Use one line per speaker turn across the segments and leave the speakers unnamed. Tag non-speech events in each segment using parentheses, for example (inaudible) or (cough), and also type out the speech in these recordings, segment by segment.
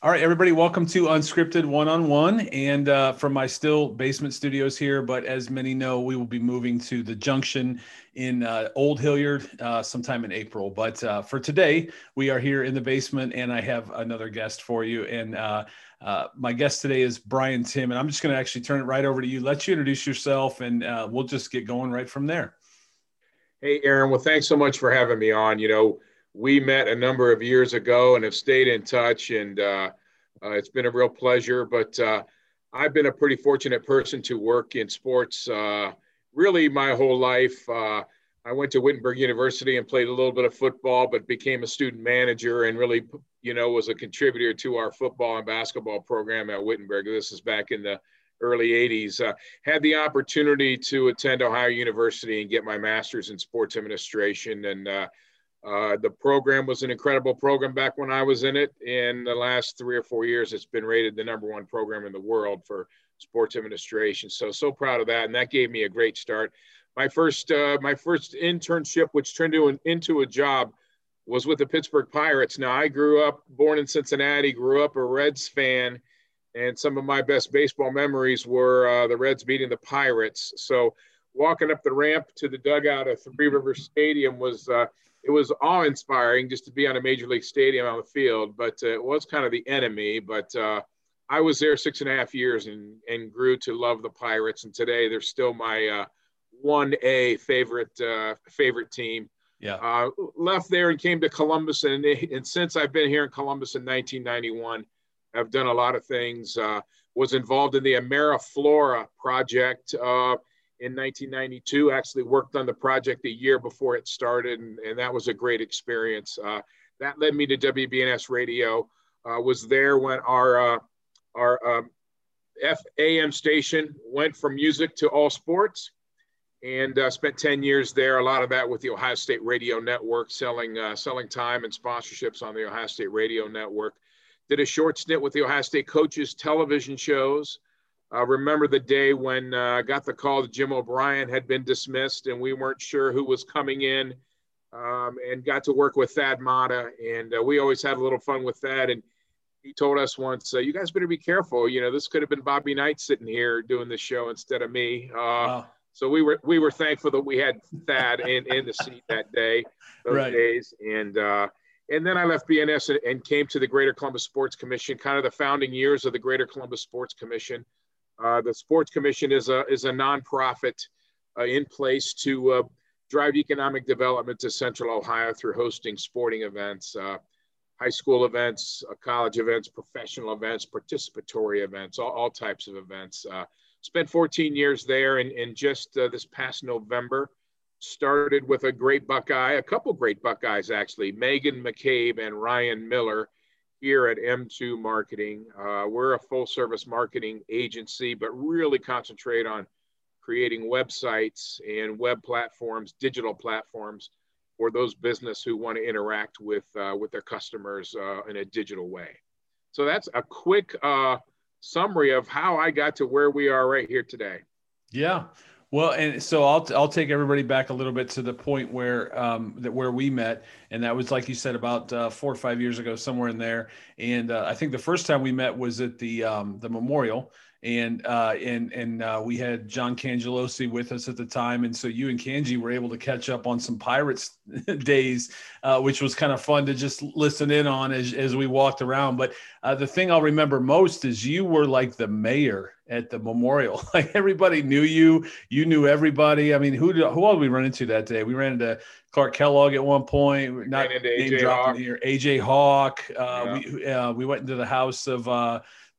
All right, everybody, welcome to Unscripted One on One. And uh, from my still basement studios here, but as many know, we will be moving to the junction in uh, Old Hilliard uh, sometime in April. But uh, for today, we are here in the basement, and I have another guest for you. And uh, uh, my guest today is Brian Timm. And I'm just going to actually turn it right over to you, let you introduce yourself, and we'll just get going right from there.
Hey, Aaron. Well, thanks so much for having me on. You know, we met a number of years ago and have stayed in touch, and uh, uh, it's been a real pleasure. But uh, I've been a pretty fortunate person to work in sports uh, really my whole life. Uh, I went to Wittenberg University and played a little bit of football, but became a student manager and really, you know, was a contributor to our football and basketball program at Wittenberg. This is back in the early 80s. Uh, had the opportunity to attend Ohio University and get my master's in sports administration. And uh, uh, the program was an incredible program back when I was in it. In the last three or four years, it's been rated the number one program in the world for sports administration. So so proud of that, and that gave me a great start. My first uh, my first internship, which turned into, into a job, was with the Pittsburgh Pirates. Now I grew up, born in Cincinnati, grew up a Reds fan, and some of my best baseball memories were uh, the Reds beating the Pirates. So walking up the ramp to the dugout at Three River Stadium was uh, it was awe inspiring just to be on a major league stadium on the field, but uh, it was kind of the enemy. But uh, I was there six and a half years and, and grew to love the Pirates. And today they're still my 1A uh, favorite uh, favorite team.
Yeah.
Uh, left there and came to Columbus. And, and since I've been here in Columbus in 1991, I've done a lot of things. Uh was involved in the AmeriFlora project in 1992. Actually, worked on the project a year before it started, and, and that was a great experience. Uh, that led me to WBNS Radio. Uh, was there when our uh, our um, FAM station went from music to all sports, and uh, spent 10 years there. A lot of that with the Ohio State Radio Network, selling uh, selling time and sponsorships on the Ohio State Radio Network. Did a short stint with the Ohio State coaches television shows. Uh, remember the day when uh, I got the call that Jim O'Brien had been dismissed and we weren't sure who was coming in um, and got to work with Thad Matta. And uh, we always had a little fun with Thad. And he told us once, uh, you guys better be careful. You know, this could have been Bobby Knight sitting here doing the show instead of me. Uh, wow. So we were we were thankful that we had Thad in, in the seat that day, (laughs) those right. days. And uh, and then I left BNS and, and came to the Greater Columbus Sports Commission, kind of the founding years of the Greater Columbus Sports Commission. Uh, the Sports Commission is a, is a nonprofit uh, in place to uh, drive economic development to Central Ohio through hosting sporting events, uh, high school events, uh, college events, professional events, participatory events, all, all types of events. spent 14 years there, and, and just this past November, started with a great Buckeye, a couple great Buckeyes actually, Megan McCabe and Ryan Miller here at M2 Marketing. Uh, we're a full service marketing agency, but really concentrate on creating websites and web platforms, digital platforms for those business who want to interact with, uh, with their customers uh, in a digital way. So that's a quick uh, summary of how I got to where we are right here today.
Yeah. Well, and so I'll I'll take everybody back a little bit to the point where um, that where we met, and that was like you said about uh, four or five years ago, somewhere in there. And uh, I think the first time we met was at the um, the memorial, and uh, and and uh, we had John Cangelosi with us at the time, and so you and Kanji were able to catch up on some Pirates (laughs) days, uh, which was kind of fun to just listen in on as as we walked around. But uh, the thing I'll remember most is you were like the mayor at the memorial. (laughs) Like everybody knew you, you knew everybody. I mean, who did, who all did we run into that day? We ran into Clark Kellogg at one point. Not name dropping here. AJ Hawk. Uh, yeah. We uh, we went into the house of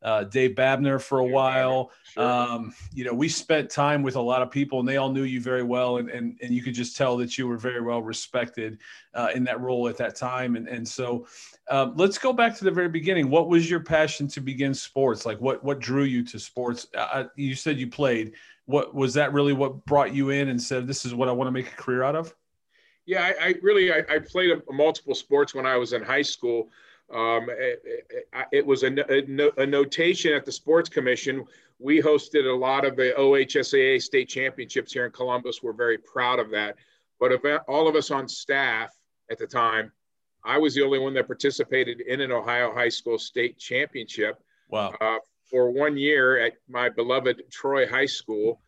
uh, Dave Babner for a while. Sure. Um, you know, we spent time with a lot of people and they all knew you very well. And, and, and you could just tell that you were very well respected uh, in that role at that time. And, and so um, let's go back to the very beginning. What was your passion to begin sports? Like what, what drew you to sports? Uh, you said you played. What was that really what brought you in and said, this is what I want to make a career out of?
Yeah, I, I really, I, I played a, multiple sports when I was in high school. Um, it, it, it, was a, a, a, notation at the Sports Commission. We hosted a lot of the OHSAA state championships here in Columbus. We're very proud of that. But all of us on staff at the time, I was the only one that participated in an Ohio high school state championship.
Wow.
Uh, for one year at my beloved Troy High School,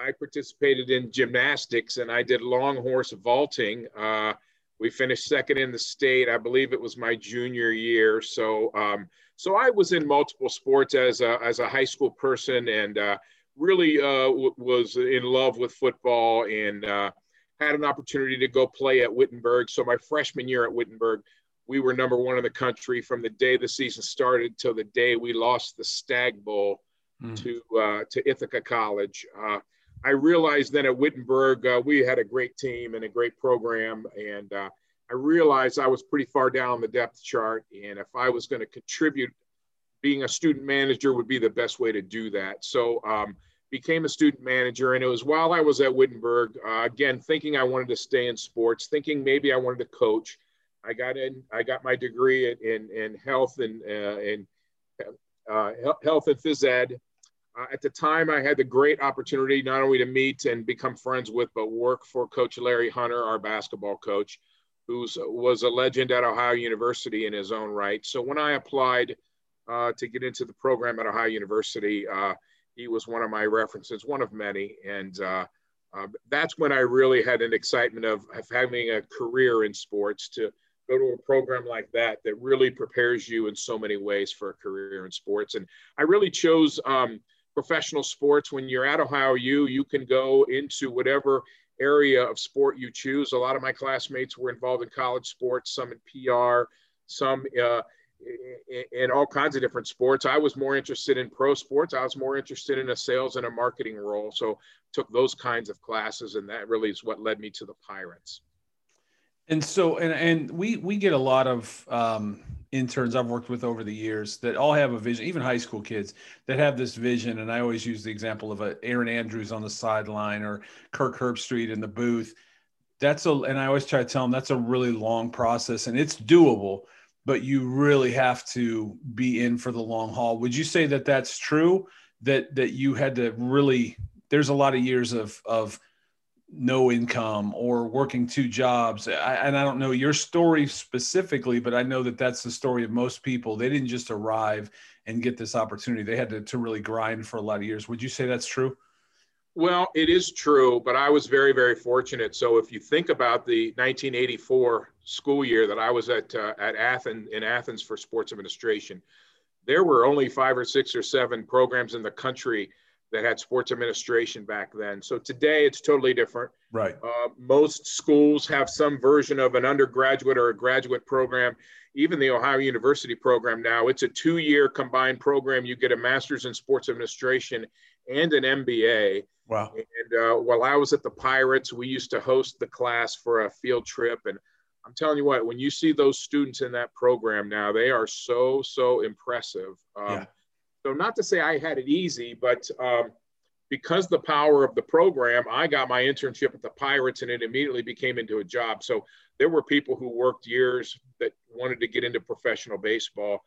I participated in gymnastics and I did long horse vaulting. Uh, we finished second in the state. I believe it was my junior year. So, um, so I was in multiple sports as a, as a high school person and uh, really uh, w- was in love with football and uh, had an opportunity to go play at Wittenberg. So my freshman year at Wittenberg, we were number one in the country from the day the season started till the day we lost the Stag Bowl mm. to uh, to Ithaca College. Uh, I realized then at Wittenberg uh, we had a great team and a great program, and uh, I realized I was pretty far down the depth chart, and if I was going to contribute, being a student manager would be the best way to do that. So. Um, became a student manager and it was while i was at wittenberg uh, again thinking i wanted to stay in sports thinking maybe i wanted to coach I got in. I got my degree in in, in health and uh, in uh, health and phys ed. Uh, at the time, I had the great opportunity not only to meet and become friends with, but work for Coach Larry Hunter, our basketball coach, who was a legend at Ohio University in his own right. So when I applied uh, to get into the program at Ohio University, uh, he was one of my references, one of many, and uh, uh, that's when I really had an excitement of, of having a career in sports to go to a program like that that really prepares you in so many ways for a career in sports. And I really chose um, professional sports. When you're at Ohio U, you can go into whatever area of sport you choose. A lot of my classmates were involved in college sports, some in PR, some uh, in all kinds of different sports. I was more interested in pro sports. I was more interested in a sales and a marketing role. So took those kinds of classes, and that really is what led me to the Pirates.
And so, and and we we get a lot of um, interns I've worked with over the years that all have a vision, even high school kids that have this vision. And I always use the example of a Erin Andrews on the sideline or Kirk Herbstreit in the booth. That's a, and I always try to tell them that's a really long process and it's doable, but you really have to be in for the long haul. Would you say that that's true? That that you had to really? There's a lot of years of of no income or working two jobs. I, and I don't know your story specifically, but I know that that's the story of most people. They didn't just arrive and get this opportunity. They had to, to really grind for a lot of years. Would you say that's true?
Well, it is true, but I was very, very fortunate. So if you think about the 1984 school year that I was at uh, at Athens in Athens for sports administration, there were only five or six or seven programs in the country that had sports administration back then. So today it's totally different.
Right.
Uh, most schools have some version of an undergraduate or a graduate program. Even the Ohio University program now, it's a two year combined program. You get a master's in sports administration and an MBA.
Wow.
And uh, while I was at the Pirates, we used to host the class for a field trip. And I'm telling you what, when you see those students in that program now, they are so, so impressive. Um, yeah so not to say I had it easy, but um, because the power of the program, I got my internship at the Pirates and it immediately became into a job. So there were people who worked years that wanted to get into professional baseball.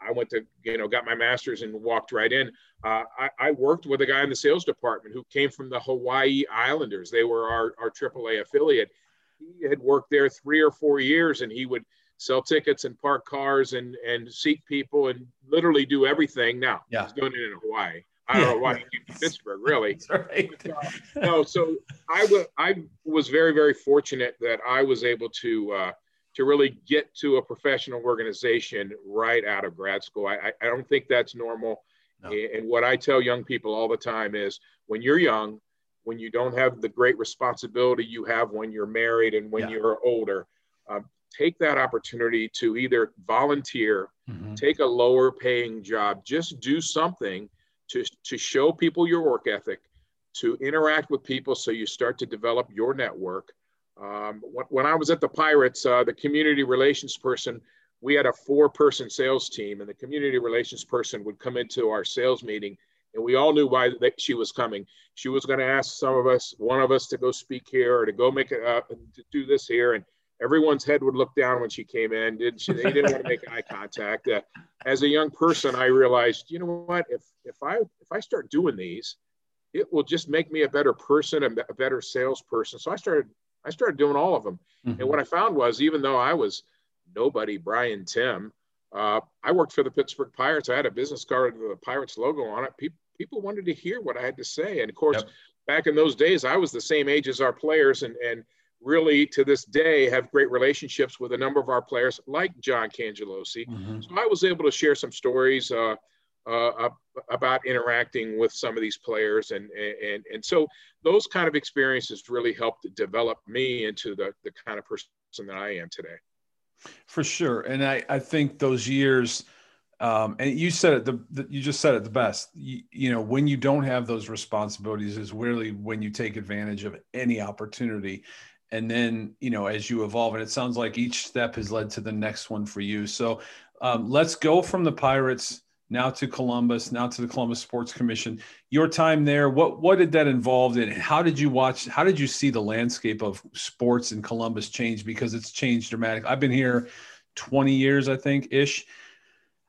I went to, you know, got my master's and walked right in. Uh, I, I, worked with a guy in the sales department who came from the Hawaii Islanders. They were our, our AAA affiliate. He had worked there three or four years and he would sell tickets and park cars and and seat people and literally do everything. Now,
yeah.
he's doing it in Hawaii. I don't yeah, know why he came to (laughs) Pittsburgh, really.
Right.
Uh, no, so I was I was very very fortunate that I was able to uh, to really get to a professional organization right out of grad school. I I don't think that's normal. No. And what I tell young people all the time is when you're young, when you don't have the great responsibility you have when you're married and when yeah. you're older, um, take that opportunity to either volunteer, mm-hmm. take a lower paying job, just do something to, to show people your work ethic, to interact with people so you start to develop your network. Um, when, when, I was at the Pirates, uh, the community relations person, we had a four person sales team, and the community relations person would come into our sales meeting. And we all knew why she was coming. She was going to ask some of us, one of us, to go speak here or to go make it up and to do this here. And everyone's head would look down when she came in. Didn't she, they didn't want to make (laughs) eye contact. Uh, as a young person, I realized, you know what? If if I if I start doing these, it will just make me a better person and a better salesperson. So I started I started doing all of them. Mm-hmm. And what I found was, even though I was nobody, Brian Timm, Uh, I worked for the Pittsburgh Pirates. I had a business card with the Pirates logo on it. People, people wanted to hear what I had to say. And of course, yep. back in those days, I was the same age as our players and, and really to this day have great relationships with a number of our players like John Cangelosi. Mm-hmm. So I was able to share some stories uh, uh, about interacting with some of these players. And, and, and so those kind of experiences really helped develop me into the, the kind of person that I am today.
For sure. And I, I think those years, um, and you said it, the, the, you just said it the best, you, you know, when you don't have those responsibilities is really when you take advantage of any opportunity. And then, you know, as you evolve, and it sounds like each step has led to the next one for you. So um, let's go from the Pirates now to Columbus, now to the Columbus Sports Commission. Your time there, what what did that involve in? How did you watch? How did you see the landscape of sports in Columbus change? Because it's changed dramatically. I've been here 20 years, I think, ish.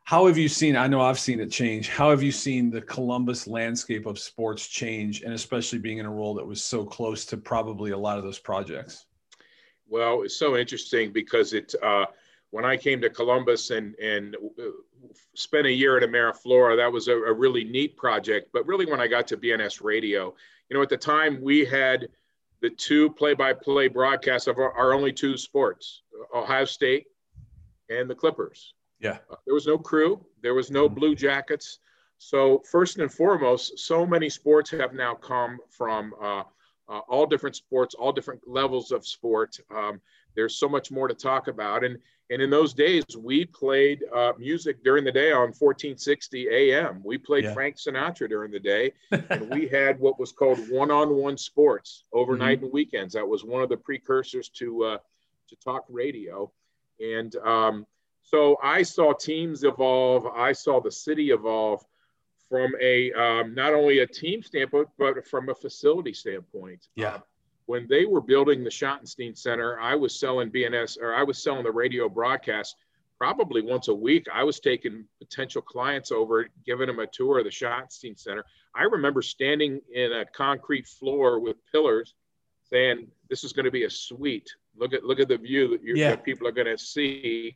How have you seen? I know I've seen it change. How have you seen the Columbus landscape of sports change, and especially being in a role that was so close to probably a lot of those projects?
Well, it's so interesting because it. Uh, when I came to Columbus and and uh, spent a year at Ameriflora, that was a, a, really neat project. But really, when I got to BNS Radio, you know, at the time we had the two play-by-play broadcasts of our, our only two sports: Ohio State and the Clippers.
Yeah,
uh, there was no crew, there was no mm-hmm. Blue Jackets. So first and foremost, so many sports have now come from uh, uh, all different sports, all different levels of sport. Um, there's so much more to talk about, and and in those days, we played uh, music during the day on 1460 AM. We played yeah. Frank Sinatra during the day, (laughs) and we had what was called one-on-one sports overnight mm-hmm. and weekends. That was one of the precursors to uh, to talk radio, and um, so I saw teams evolve. I saw the city evolve from a um, not only a team standpoint, but from a facility standpoint.
Yeah.
Uh, when they were building the Schottenstein Center, I was selling BNS or I was selling the radio broadcast probably once a week. I was taking potential clients over, giving them a tour of the Schottenstein Center. I remember standing in a concrete floor with pillars saying, This is going to be a suite. Look at look at the view that, yeah. that people are going to see.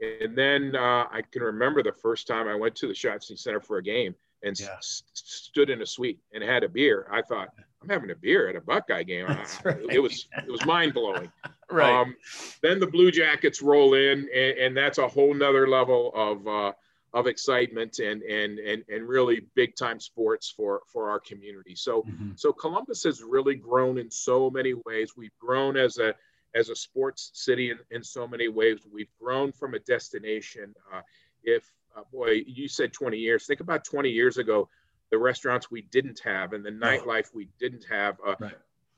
And then uh, I can remember the first time I went to the Schottenstein Center for a game and yeah. s- stood in a suite and had a beer. I thought, I'm having a beer at a Buckeye game. Right. It was it was mind blowing. (laughs)
right. Um,
then the Blue Jackets roll in, and, and that's a whole nother level of uh, of excitement and and and and really big time sports for for our community. So mm-hmm. so Columbus has really grown in so many ways. We've grown as a as a sports city in, in so many ways. We've grown from a destination. Uh, if uh, boy, you said 20 years. Think about 20 years ago the restaurants we didn't have and the nightlife we didn't have. Uh, right.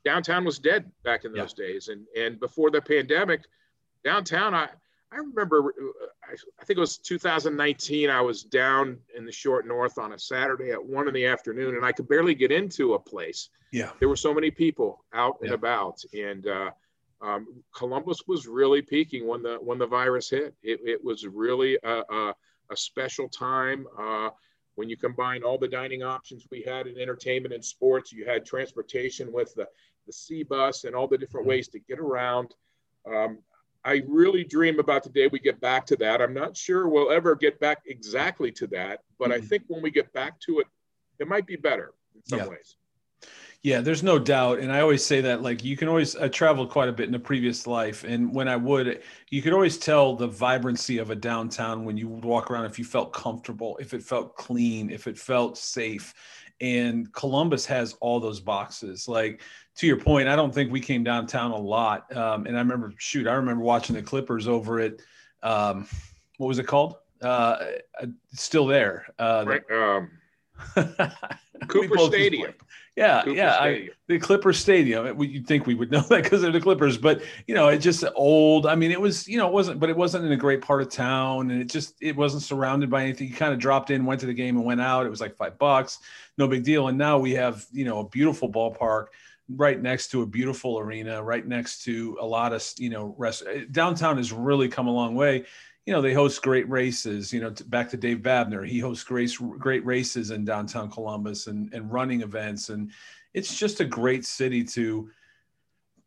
Downtown was dead back in those yeah. days, and and before the pandemic, downtown I. I remember, uh, I think it was 2019. I was down in the short north on a Saturday at one in the afternoon, and I could barely get into a place.
Yeah,
there were so many people out and about, and uh, um, Columbus was really peaking when the when the virus hit. It, it was really a, a, a special time. Uh, when you combine all the dining options we had in entertainment and sports, you had transportation with the, the C bus and all the different ways to get around. Um, I really dream about the day we get back to that. I'm not sure we'll ever get back exactly to that, but mm-hmm. I think when we get back to it, it might be better in some yeah. ways.
Yeah, there's no doubt. And I always say that, like, you can always, I traveled quite a bit in a previous life. And when I would, you could always tell the vibrancy of a downtown when you would walk around, if you felt comfortable, if it felt clean, if it felt safe. And Columbus has all those boxes. Like, to your point, I don't think we came downtown a lot. Um, and I remember, shoot, I remember watching the Clippers over at, um, what was it called? Uh, still there. Uh,
right. Um (laughs) Cooper Stadium.
Yeah, Cooper yeah. Stadium. I, the Clippers Stadium. You'd think we would know (laughs) that because they're the Clippers, but you know, it's just old. I mean, it was you know, it wasn't, but it wasn't in a great part of town, and it just it wasn't surrounded by anything. You kind of dropped in, went to the game, and went out. It was like five bucks, no big deal. And now we have you know a beautiful ballpark right next to a beautiful arena, right next to a lot of you know rest. Eh, downtown has really come a long way you know, they host great races. You know, back to Dave Babner, he hosts great great races in downtown Columbus and and running events, and it's just a great city to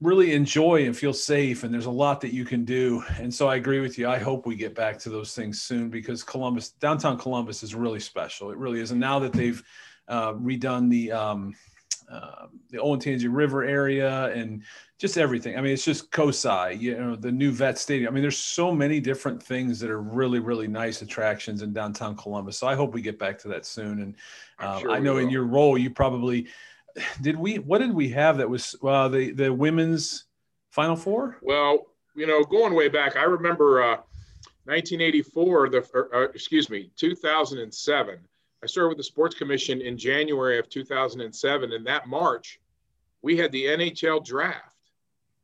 really enjoy and feel safe. And there's a lot that you can do. And so i agree with you. I hope we get back to those things soon because columbus downtown columbus is really special. It really is. And now that they've uh, redone the um, uh, the Olentangy River area and just everything. I mean, it's just COSI, you know, the new vet stadium. I mean, there's so many different things that are really, really nice attractions in downtown Columbus. So I hope we get back to that soon. And uh, sure I know in your role, you probably (sighs) did we, what did we have that was uh, the, the women's final four?
Well, you know, going way back, I remember uh, 1984, the, or, or, excuse me, 2007 I started with the Sports Commission in January of 2007. And that March, we had the NHL draft.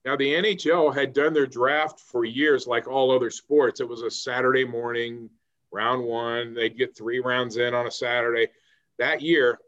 Now, the NHL had done their draft for years, like all other sports. It was a Saturday morning, round one. They'd get three rounds in on a Saturday. That year,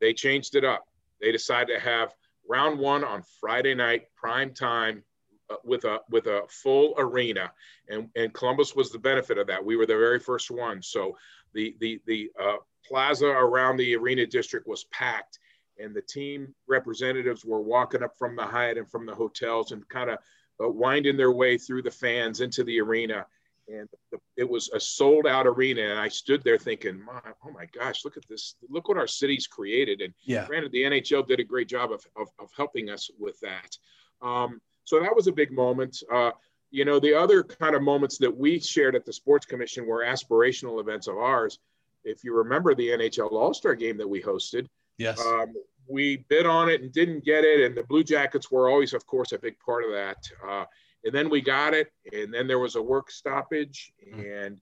they changed it up. They decided to have round one on Friday night, prime time, uh, with a with a full arena, and and Columbus was the benefit of that. We were the very first one. So the the the uh, plaza around the arena district was packed and the team representatives were walking up from the Hyatt and from the hotels and kind of uh, winding their way through the fans into the arena. And the, it was a sold out arena. And I stood there thinking, oh my gosh, look at this. Look what our city's created. And yeah. granted, the NHL did a great job of, of, of helping us with that. Um, so that was a big moment. Uh, you know, the other kind of moments that we shared at the Sports Commission were aspirational events of ours if you remember the NHL All Star game that we hosted,
yes, um,
we bid on it and didn't get it, and the Blue Jackets were always, of course, a big part of that. Uh, and then we got it, and then there was a work stoppage, mm. and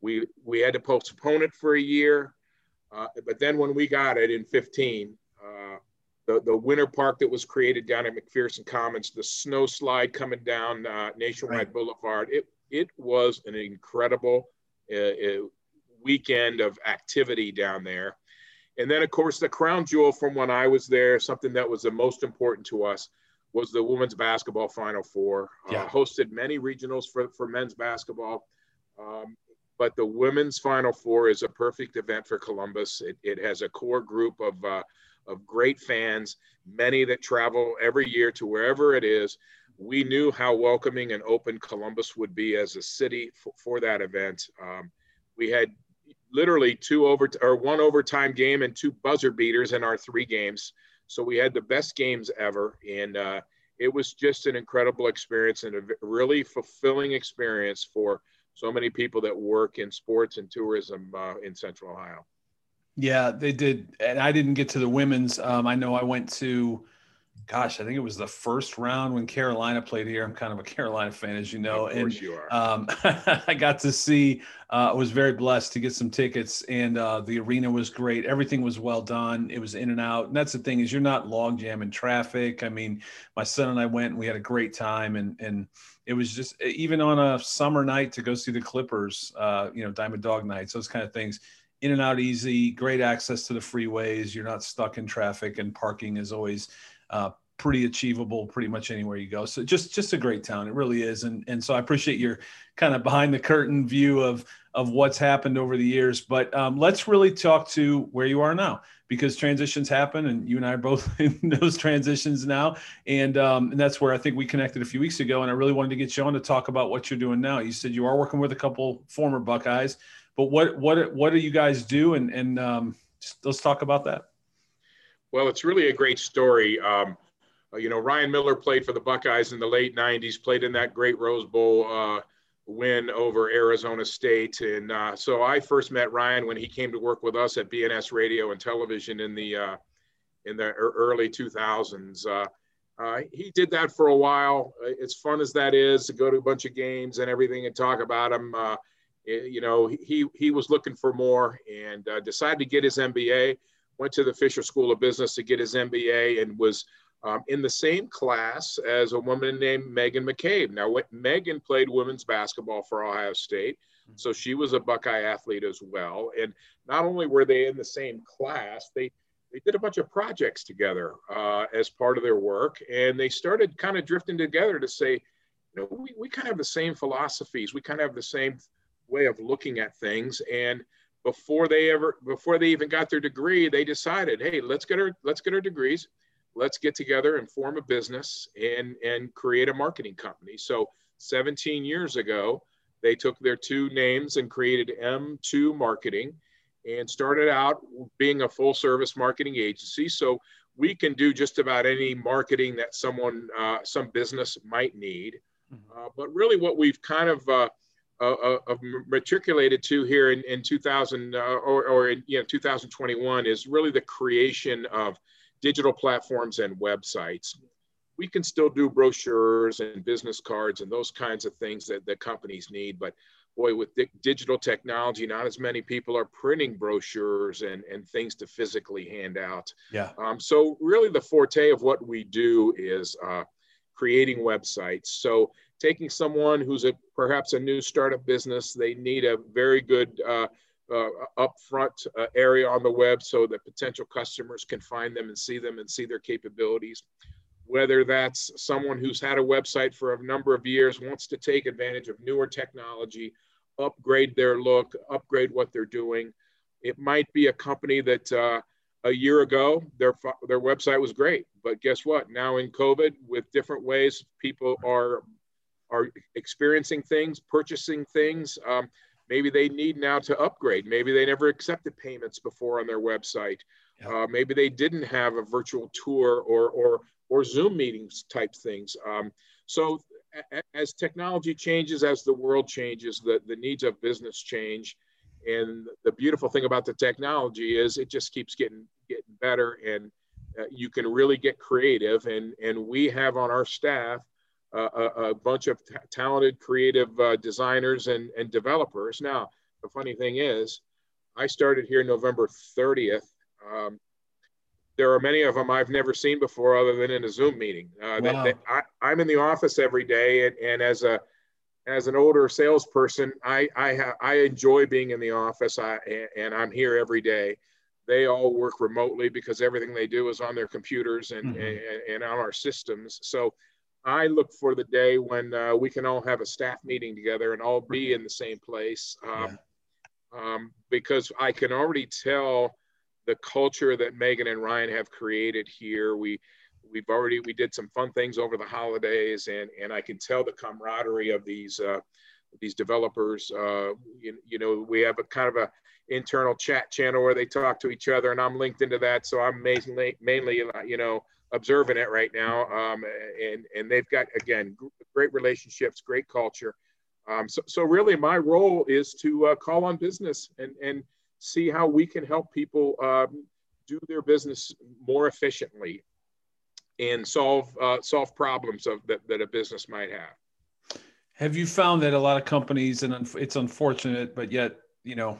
we we had to postpone it for a year. Uh, but then when we got it in 15, uh, the, the winter park that was created down at McPherson Commons, the snow slide coming down uh, Nationwide right. Boulevard, it, it was an incredible uh, weekend of activity down there. And then, of course, the crown jewel from when I was there, something that was the most important to us, was the women's basketball Final Four. Uh, yeah. Uh, hosted many regionals for, for men's basketball. Um, but the women's Final Four is a perfect event for Columbus. It, it has a core group of, uh, of great fans, many that travel every year to wherever it is. We knew how welcoming and open Columbus would be as a city for, for that event. Um, we had literally two over or one overtime game and two buzzer beaters in our three games. So we had the best games ever, and uh, it was just an incredible experience and a really fulfilling experience for so many people that work in sports and tourism uh, in Central Ohio.
Yeah, they did, and I didn't get to the women's. Um, I know I went to gosh, I think it was the first round when Carolina played here. I'm kind of a (laughs) Carolina fan, as you know.
Of course
and,
you are.
Um, (laughs) I got to see, uh, I was very blessed to get some tickets, and uh, the arena was great. Everything was well done. It was in and out. And that's the thing is you're not log jam in traffic. I mean, my son and I went and we had a great time. And, and it was just, even on a summer night to go see the Clippers, uh, you know, Diamond Dog Nights, those kind of things in and out easy, great access to the freeways. You're not stuck in traffic, and parking is always uh, pretty achievable pretty much anywhere you go. So just just a great town. It really is. And and so I appreciate your kind of behind the curtain view of of what's happened over the years. But um, let's really talk to where you are now because transitions happen and you and I are both (laughs) in those transitions now. And um, and that's where I think we connected a few weeks ago. And I really wanted to get you on to talk about what you're doing now. You said you are working with a couple former Buckeyes, but what what what do you guys do? And and um, just, let's talk about that.
Well, it's really a great story. Um, uh, you know, Ryan Miller played for the Buckeyes in the late 90s, played in that great Rose Bowl uh, win over Arizona State. And uh, so I first met Ryan when he came to work with us at BNS Radio and Television in the, uh, in the early 2000s. Uh, uh, he did that for a while. As fun as that is to go to a bunch of games and everything and talk about them, you know, he, he was looking for more and decided to get his MBA, went to the Fisher School of Business to get his MBA and was – um, in the same class as a woman named Megan McCabe. Now, what, Megan played women's basketball for Ohio State, mm-hmm. so she was a Buckeye athlete as well. And not only were they in the same class, they they did a bunch of projects together uh, as part of their work, and they started kind of drifting together to say, you know, we, we kind of have the same philosophies, we kind of have the same way of looking at things, and before they ever before they even got their degree, they decided, hey, let's get our let's get our degrees let's get together and form a business and and create a marketing company. So 17 years ago, they took their two names and created M2 Marketing and started out being a full service marketing agency. So we can do just about any marketing that someone, uh, some business might need. Mm-hmm. Uh, but really, what we've kind of uh, uh, uh matriculated to here in, in 2000 uh, or, or in you know, 2021 is really the creation of digital platforms and websites. We can still do brochures and business cards and those kinds of things that the companies need, but boy, with di- digital technology, not as many people are printing brochures and, and things to physically hand out.
Yeah.
Um, so really the forte of what we do is uh, creating websites. So taking someone who's a perhaps a new startup business, they need a very good uh, uh, upfront uh, area on the web so that potential customers can find them and see them and see their capabilities. Whether that's someone who's had a website for a number of years, wants to take advantage of newer technology, upgrade their look, upgrade what they're doing. It might be a company that uh, a year ago their their website was great, but guess what? Now in COVID, with different ways people are are experiencing things, purchasing things. Um, maybe they need now to upgrade. Maybe they never accepted payments before on their website. Yeah. Uh, maybe they didn't have a virtual tour or or or Zoom meetings type things. Um, so as technology changes, as the world changes, the, the needs of business change. And the beautiful thing about the technology is it just keeps getting getting better, and uh, you can really get creative. And and we have on our staff a, a, bunch of t- talented, creative uh, designers and and developers. Now, the funny thing is, I started here November 30th. Um, there are many of them I've never seen before other than in a Zoom meeting. Uh, wow. they, they, I, am in the office every day, and, and, as a as an older salesperson, I I, I enjoy being in the office. I and I'm here every day. They all work remotely because everything they do is on their computers and mm-hmm. and, and, on our systems. So I look for the day when uh, we can all have a staff meeting together and all be in the same place. Um, yeah. um, because I can already tell the culture that Megan and Ryan have created here. We we've already we did some fun things over the holidays, and and I can tell the camaraderie of these uh, these developers. Uh, you, you know, we have a kind of a internal chat channel where they talk to each other, and I'm linked into that, so I'm mainly mainly you know observing it right now. Um, and and they've got again great relationships, great culture. Um, so, so really, my role is to uh, call on business and and see how we can help people um, do their business more efficiently and solve uh, solve problems of that, that a business might have.
Have you found that a lot of companies, and it's unfortunate, but yet you know,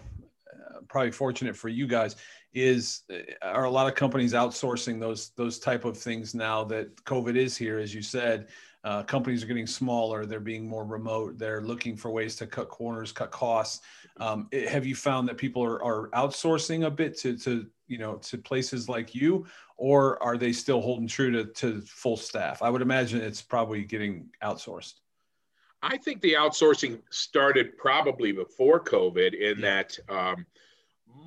uh, probably fortunate for you guys, is are a lot of companies outsourcing those those type of things now that COVID is here, as you said. Uh, companies are getting smaller. They're being more remote. They're looking for ways to cut corners cut costs. Um, it, have you found that people are, are outsourcing a bit to, to you know to places like you or are they still holding true to, to full staff? I would imagine it's probably getting outsourced.
I think the outsourcing started probably before covid in yeah. that um,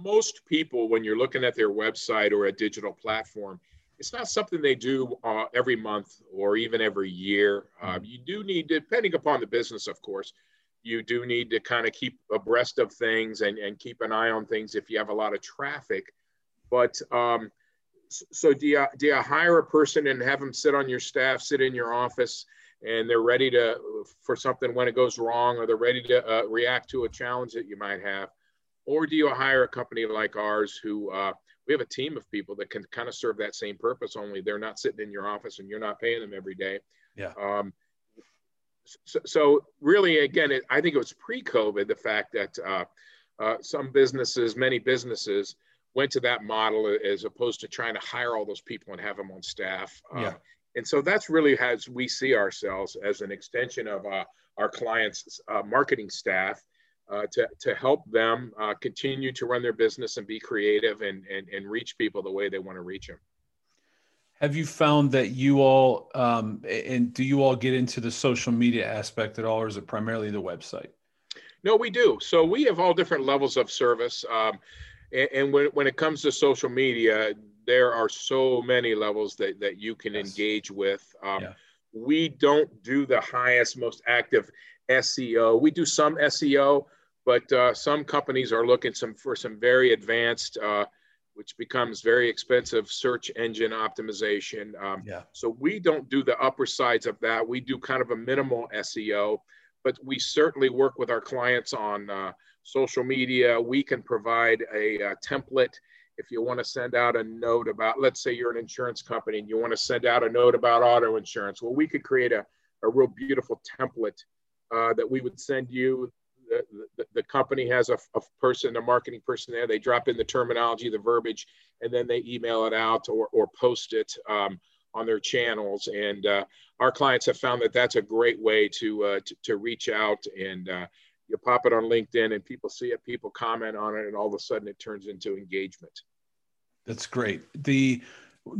most people when you're looking at their website or a digital platform it's not something they do uh, every month or even every year. Uh, you do need, depending upon the business, of course, you do need to kind of keep abreast of things and, and keep an eye on things if you have a lot of traffic. But um, so do you, do you hire a person and have them sit on your staff, sit in your office, and they're ready to for something when it goes wrong, or they're ready to uh, react to a challenge that you might have, or do you hire a company like ours who uh, we have a team of people that can kind of serve that same purpose only they're not sitting in your office and you're not paying them every day?
Yeah.
Um, so, so, really again it, i think it was pre-covid the fact that uh, uh, some businesses many businesses went to that model as opposed to trying to hire all those people and have them on staff.
Uh, yeah.
and so that's really as we see ourselves as an extension of uh, our clients uh, marketing staff uh, to, to help them uh, continue to run their business and be creative and, and, and reach people the way they want to reach them.
Have you found that you all, um, and do you all get into the social media aspect at all, or is it primarily the website?
No, we do. So we have all different levels of service. Um, and, and when, when it comes to social media, there are so many levels that, that you can yes. engage with. Um, yeah. We don't do the highest, most active SEO. We do some SEO, but uh, some companies are looking some for some very advanced, uh, which becomes very expensive search engine optimization. Um, yeah. So we don't do the upper sides of that. We do kind of a minimal SEO, but we certainly work with our clients on uh, social media. We can provide a, a template if you want to send out a note about, let's say you're an insurance company and you want to send out a note about auto insurance. Well, we could create a, a real beautiful template uh, that we would send you. The, the, company has a, a, person, a marketing person there. They drop in the terminology, the verbiage, and then they email it out or, or post it um, on their channels. And uh, our clients have found that that's a great way to, uh, to, to, reach out and uh, you pop it on LinkedIn and people see it, people comment on it, and all of a sudden it turns into engagement.
That's great. The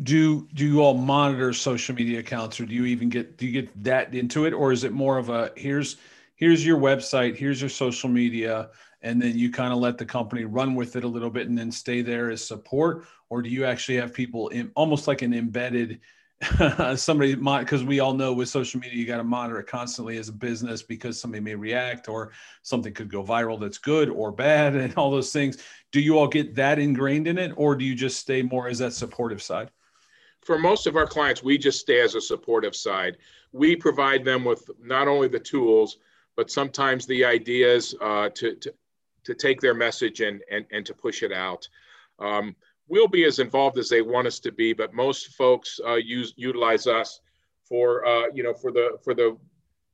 do do you all monitor social media accounts or do you even get do you get that into it or is it more of a here's here's your website here's your social media and then you kind of let the company run with it a little bit and then stay there as support? Or do you actually have people in almost like an embedded (laughs) somebody because we all know with social media you got to monitor it constantly as a business because somebody may react or something could go viral that's good or bad (laughs) and all those things. Do you all get that ingrained in it or do you just stay more as that supportive side?
For most of our clients we just stay as a supportive side. We provide them with not only the tools but sometimes the ideas uh, to, to, to take their message and, and, and to push it out um, we'll be as involved as they want us to be, but most folks uh, use utilize us for uh, you know for the for the,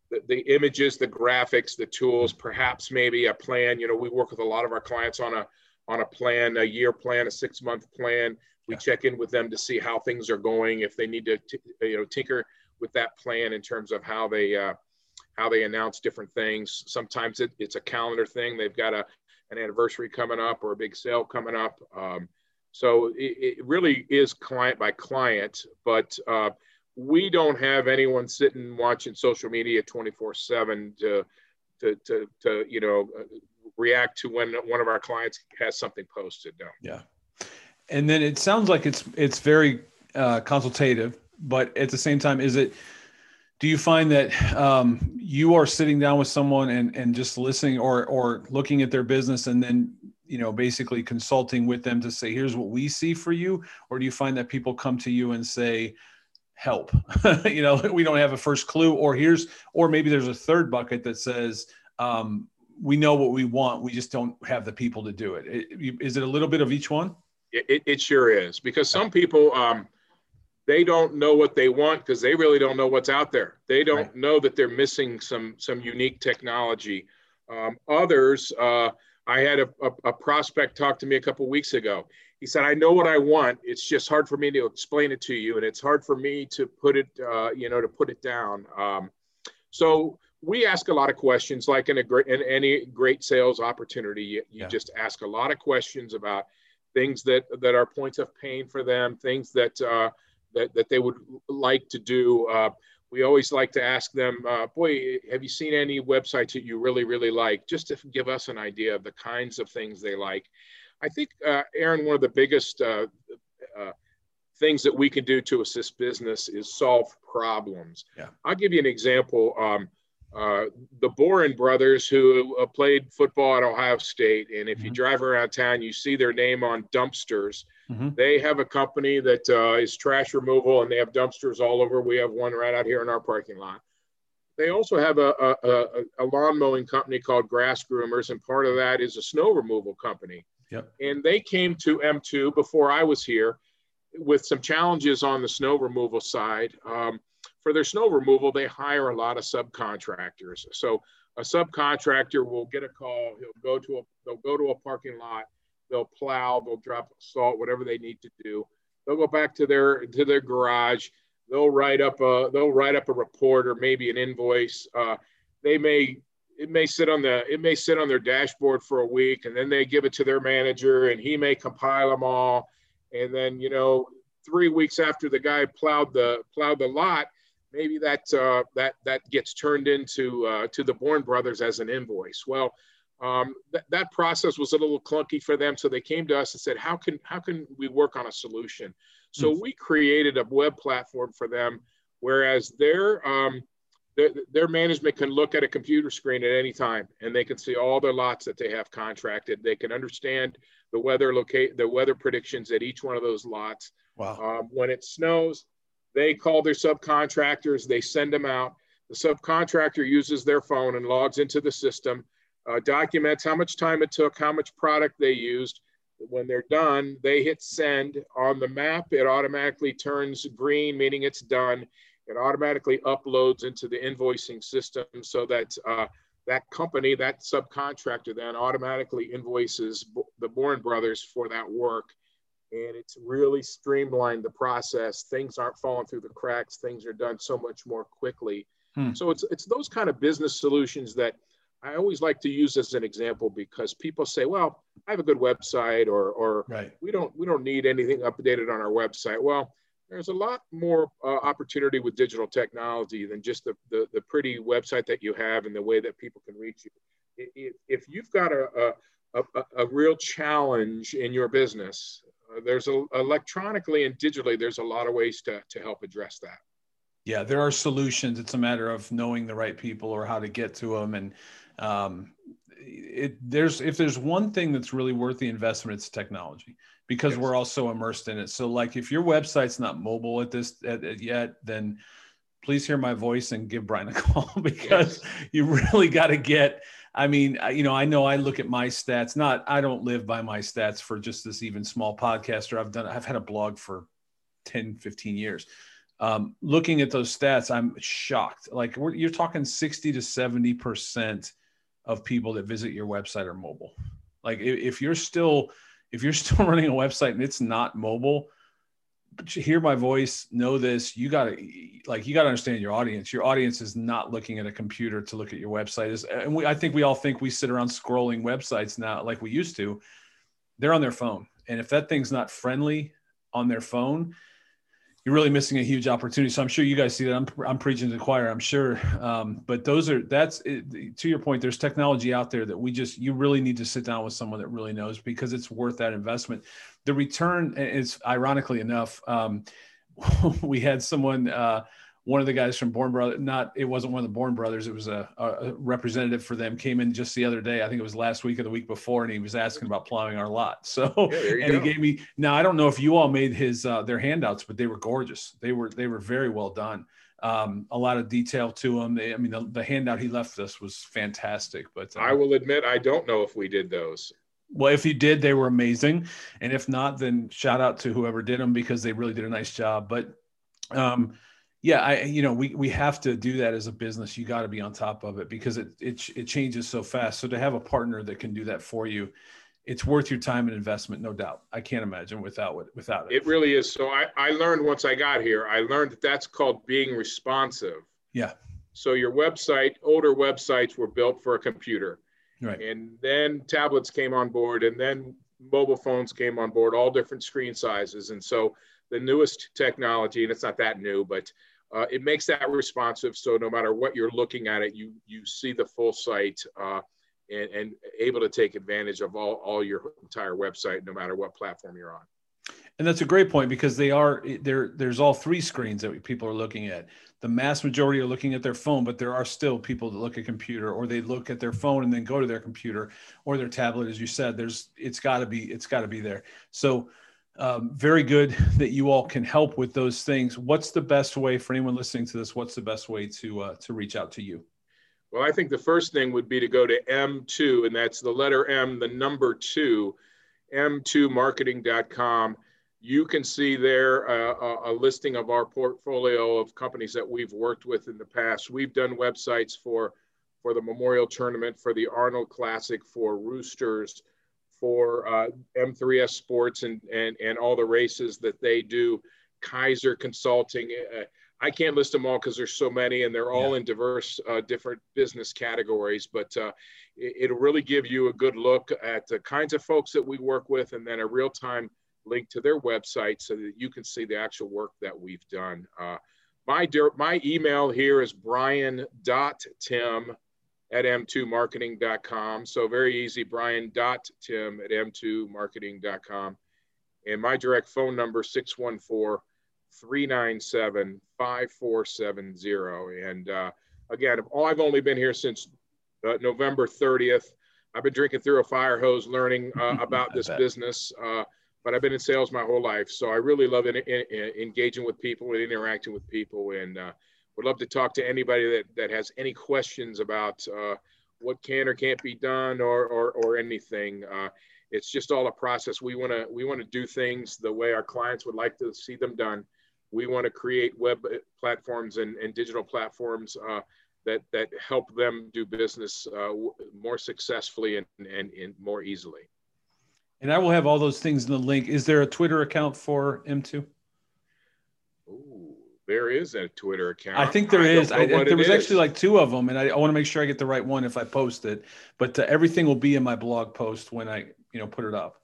the, the images, the graphics, the tools, perhaps maybe a plan. You know, we work with a lot of our clients on a on a plan, a year plan, a six month plan. We yeah. check in with them to see how things are going, if they need to t- you know tinker with that plan in terms of how they uh, how they announce different things. Sometimes it, it's a calendar thing. They've got a an anniversary coming up or a big sale coming up. Um, so it, it really is client by client, but uh, we don't have anyone sitting watching social media 24 seven to, to, to, to, you know, uh, react to when one of our clients has something posted. No.
Yeah. And then it sounds like it's, it's very uh, consultative, but at the same time, is it, do you find that um, you are sitting down with someone and, and just listening or, or looking at their business and then you know basically consulting with them to say here's what we see for you or do you find that people come to you and say help (laughs) you know we don't have a first clue or here's or maybe there's a third bucket that says um, we know what we want we just don't have the people to do it. it is it a little bit of each one
it, it sure is because some people um, they don't know what they want because they really don't know what's out there they don't right. know that they're missing some some unique technology um, others uh, I had a, a, a prospect talk to me a couple weeks ago. He said, "I know what I want. It's just hard for me to explain it to you, and it's hard for me to put it, uh, you know, to put it down." Um, so we ask a lot of questions, like in a great in any great sales opportunity. You, you yeah. just ask a lot of questions about things that that are points of pain for them, things that uh, that that they would like to do. Uh, we always like to ask them, uh, boy, have you seen any websites that you really, really like? Just to give us an idea of the kinds of things they like. I think, uh, Aaron, one of the biggest uh, uh things that we can do to assist business is solve problems. Yeah. I'll give you an example. Um, uh, the Boren brothers, who uh, played football at Ohio State, and if mm-hmm. you drive around town, you see their name on dumpsters. Mm-hmm. They have a company that uh, is trash removal, and they have dumpsters all over. We have one right out here in our parking lot. They also have a, a, a, lawn mowing company called Grass Groomers, and part of that is a snow removal company. Yep. And they came to M2 before I was here with some challenges on the snow removal side. Um, for their snow removal, they hire a lot of subcontractors. So a subcontractor will get a call. He'll go to a they'll go to a parking lot. They'll plow. They'll drop salt, whatever they need to do. They'll go back to their to their garage. They'll write up a they'll write up a report or maybe an invoice. Uh, they may it may sit on the it may sit on their dashboard for a week and then they give it to their manager and he may compile them all and then you know three weeks after the guy plowed the plowed the lot maybe that uh, that that gets turned into uh, to the Boren brothers as an invoice. Well, Um, th- that process was a little clunky for them, so they came to us and said, "How can how can we work on a solution?" So mm-hmm. we created a web platform for them, whereas their um, their, their management can look at a computer screen at any time and they can see all the lots that they have contracted. They can understand the weather locate the weather predictions at each one of those lots.
Wow.
Um, when it snows, they call their subcontractors. They send them out. The subcontractor uses their phone and logs into the system, uh, documents how much time it took, how much product they used. When they're done, they hit send on the map. It automatically turns green, meaning it's done it automatically uploads into the invoicing system so that uh, that company, that subcontractor then automatically invoices the Bourne brothers for that work. And it's really streamlined the process. Things aren't falling through the cracks. Things are done so much more quickly. Hmm. So it's, it's those kind of business solutions that I always like to use as an example because people say, well, I have a good website or, or
right.
we don't, we don't need anything updated on our website. Well, there's a lot more uh, opportunity with digital technology than just the, the, the, pretty website that you have and the way that people can reach you. If, if you've got a, a, a, a, real challenge in your business, uh, there's a, electronically and digitally, there's a lot of ways to, to help address that.
Yeah, there are solutions. It's a matter of knowing the right people or how to get to them. And um, it, there's if there's one thing that's really worth the investment, it's technology because yes. we're all so immersed in it. So like if your website's not mobile at this at, at yet, then please hear my voice and give Brian a (laughs) call because yes. you really got to get I mean, you know, I know I look at my stats, not I don't live by my stats for just this even small podcaster. I've done I've had a blog for 10, 15 years. Um, looking at those stats, I'm shocked. Like you're talking 60 to 70% of people that visit your website are mobile. Like if, if you're still if you're (laughs) still running a website and it's not mobile, hear my voice, know this, you gotta like you gotta understand your audience. Your audience is not looking at a computer to look at your website. Is and we, I think we all think we sit around scrolling websites now like we used to. They're on their phone, and if that thing's not friendly on their phone, you're really missing a huge opportunity. So I'm sure you guys see that. I'm, I'm preaching to the choir. I'm sure, um, but those are that's to your point. There's technology out there that we just you really need to sit down with someone that really knows because it's worth that investment. The return is ironically enough. Um, (laughs) we had someone. Uh, one of the guys from Born Brothers, not it wasn't one of the Born Brothers, it was a, a, representative for them, came in just the other day. I think it was last week or the week before, and he was asking about plowing our lot. (laughs) So, yeah, and go. he gave me now I don't know if you all made his uh, their handouts, but they were gorgeous. They were they were very well done. Um, a lot of detail to them. They, I mean, the, the, handout he left us was fantastic. But
uh, I will admit, I don't know if we did those.
Well, if you did, they were amazing, and if not, then shout out to whoever did them because they really did a nice job. But um, yeah i you know we we have to do that as a business. You got to be on top of it because it, it it changes so fast. So to have a partner that can do that for you it's worth your time and investment no doubt. I can't imagine without it without it.
It really is. So i i learned once i got here i learned that that's called being responsive.
Yeah.
So your website older websites were built for a computer.
Right.
And then tablets came on board and then mobile phones came on board all different screen sizes. And so the newest technology and it's not that new but uh, it makes that responsive. So no matter what you're looking at it, you you see the full site uh, and, and able to take advantage of all, all your entire website, no matter what platform you're on.
And that's a great point because they are there. There's all three screens that people are looking at. The mass majority are looking at their phone, but there are still people that look at computer or they look at their phone and then go to their computer or their tablet, as you said. There's it's got to be it's got to be there. So um, very good (laughs) that you all can help with those things. What's the best way for anyone listening to this? What's the best way to uh, to reach out to you?
Well, I think the first thing would be to go to M2, and that's the letter M, the number two, m2marketing.com. You can see there uh, a listing of our portfolio of companies that we've worked with in the past. We've done websites for for the Memorial Tournament, for the Arnold Classic, for Roosters, for uh, M3S Sports and, and, and all the races that they do, Kaiser Consulting. Uh, I can't list them all because there's so many and they're all yeah. in diverse, uh, different business categories. But uh, it, will really give you a good look at the kinds of folks that we work with and then a real time link to their website so that you can see the actual work that we've done. Uh, my, my email here is brian.timm at m2marketing.com. So very easy, brian.timm at m2marketing.com. And my direct phone number, 614 397 5470. And uh, again, I've only been here since uh, November 30th. I've been drinking through a fire hose, learning uh, (laughs) about this business. Uh, but I've been in sales my whole life, so I really love in, in, in engaging with people and interacting with people, and uh, would love to talk to anybody that that has any questions about uh, what can or can't be done or or, or anything. Uh, it's just all a process. We want to we want to do things the way our clients would like to see them done. We want to create web platforms and, and digital platforms uh, that that help them do business uh, more successfully and, and, and more easily.
And I will have all those things in the link. Is there a Twitter account for M2?
There is a Twitter account.
I think there I is. I, there was is. actually like two of them, and I, I, want to make sure I get the right one if I post it. But uh, everything will be in my blog post when I, you know, put it up.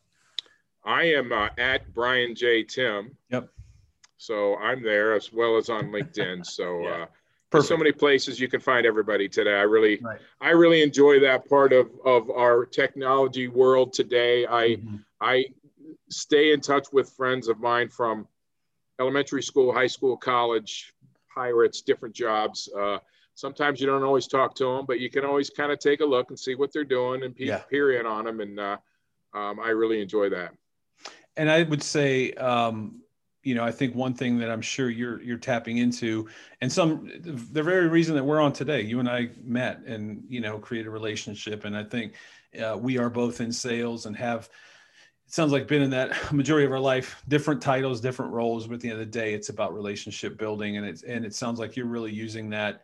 I am uh, at Brian J Timm.
Yep.
So I'm there as well as on LinkedIn. (laughs) So. yeah. uh, Perfect. so many places you can find everybody today. I really, right. I really enjoy that part of of our technology world today. I mm-hmm. I stay in touch with friends of mine from elementary school, high school, college, pirates, different jobs. Uh, sometimes you don't always talk to them, but you can always kind of take a look and see what they're doing and yeah. period on them. And uh, um, I really enjoy that.
And I would say, um, you know, I think one thing that I'm sure you're you're tapping into, and some the very reason that we're on today, you and I met and you know create a relationship, and I think uh, we are both in sales and have. It sounds like been in that (laughs) majority of our life, different titles, different roles, but at the end of the day, it's about relationship building, and it's and it sounds like you're really using that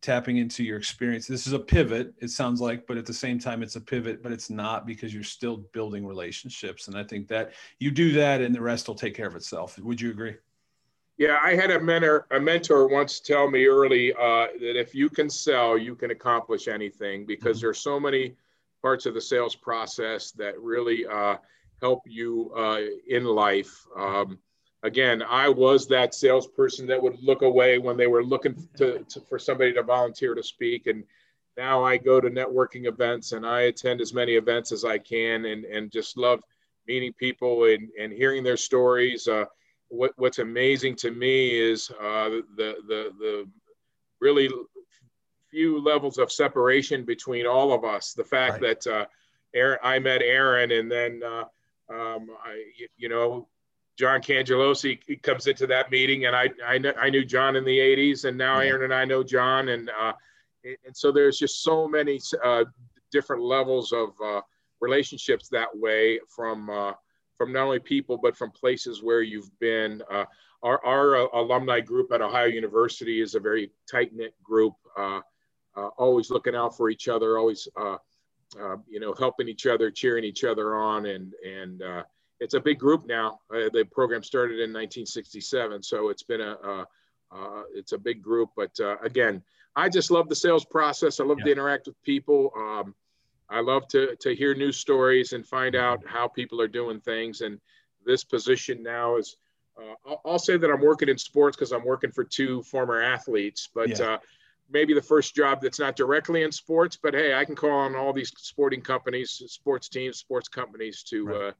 tapping into your experience. This is a pivot, it sounds like, but at the same time, it's a pivot, but it's not because you're still building relationships. And I think that you do that and the rest will take care of itself. Would you agree?
Yeah, I had a mentor, a mentor once tell me early uh, that if you can sell, you can accomplish anything because mm-hmm. there's so many parts of the sales process that really uh, help you uh, in life. Um, again, I was that salesperson that would look away when they were looking to, to, for somebody to volunteer to speak. And now I go to networking events and I attend as many events as I can and, and just love meeting people and, and hearing their stories. Uh, what, what's amazing to me is uh, the, the, the really few levels of separation between all of us. The fact right. that uh, Aaron, I met Aaron and then uh, um, I, you know, John Cangelosi comes into that meeting, and I I, I knew John in the '80s, and now yeah. Aaron and I know John, and uh, and so there's just so many uh, different levels of uh, relationships that way from uh, from not only people but from places where you've been. Uh, our our uh, alumni group at Ohio University is a very tight knit group, always looking out for each other, always you know helping each other, cheering each other on, and and it's a big group now. Uh, the program started in 1967, so it's been a, a uh, it's a big group. But uh, again, I just love the sales process. I love yeah. to interact with people. Um, I love to to hear news stories and find out how people are doing things. And this position now is. Uh, I'll, I'll, say that I'm working in sports because I'm working for two former athletes, but yeah uh, maybe the first job that's not directly in sports, but hey, I can call on all these sporting companies, sports teams, sports companies to right. uh,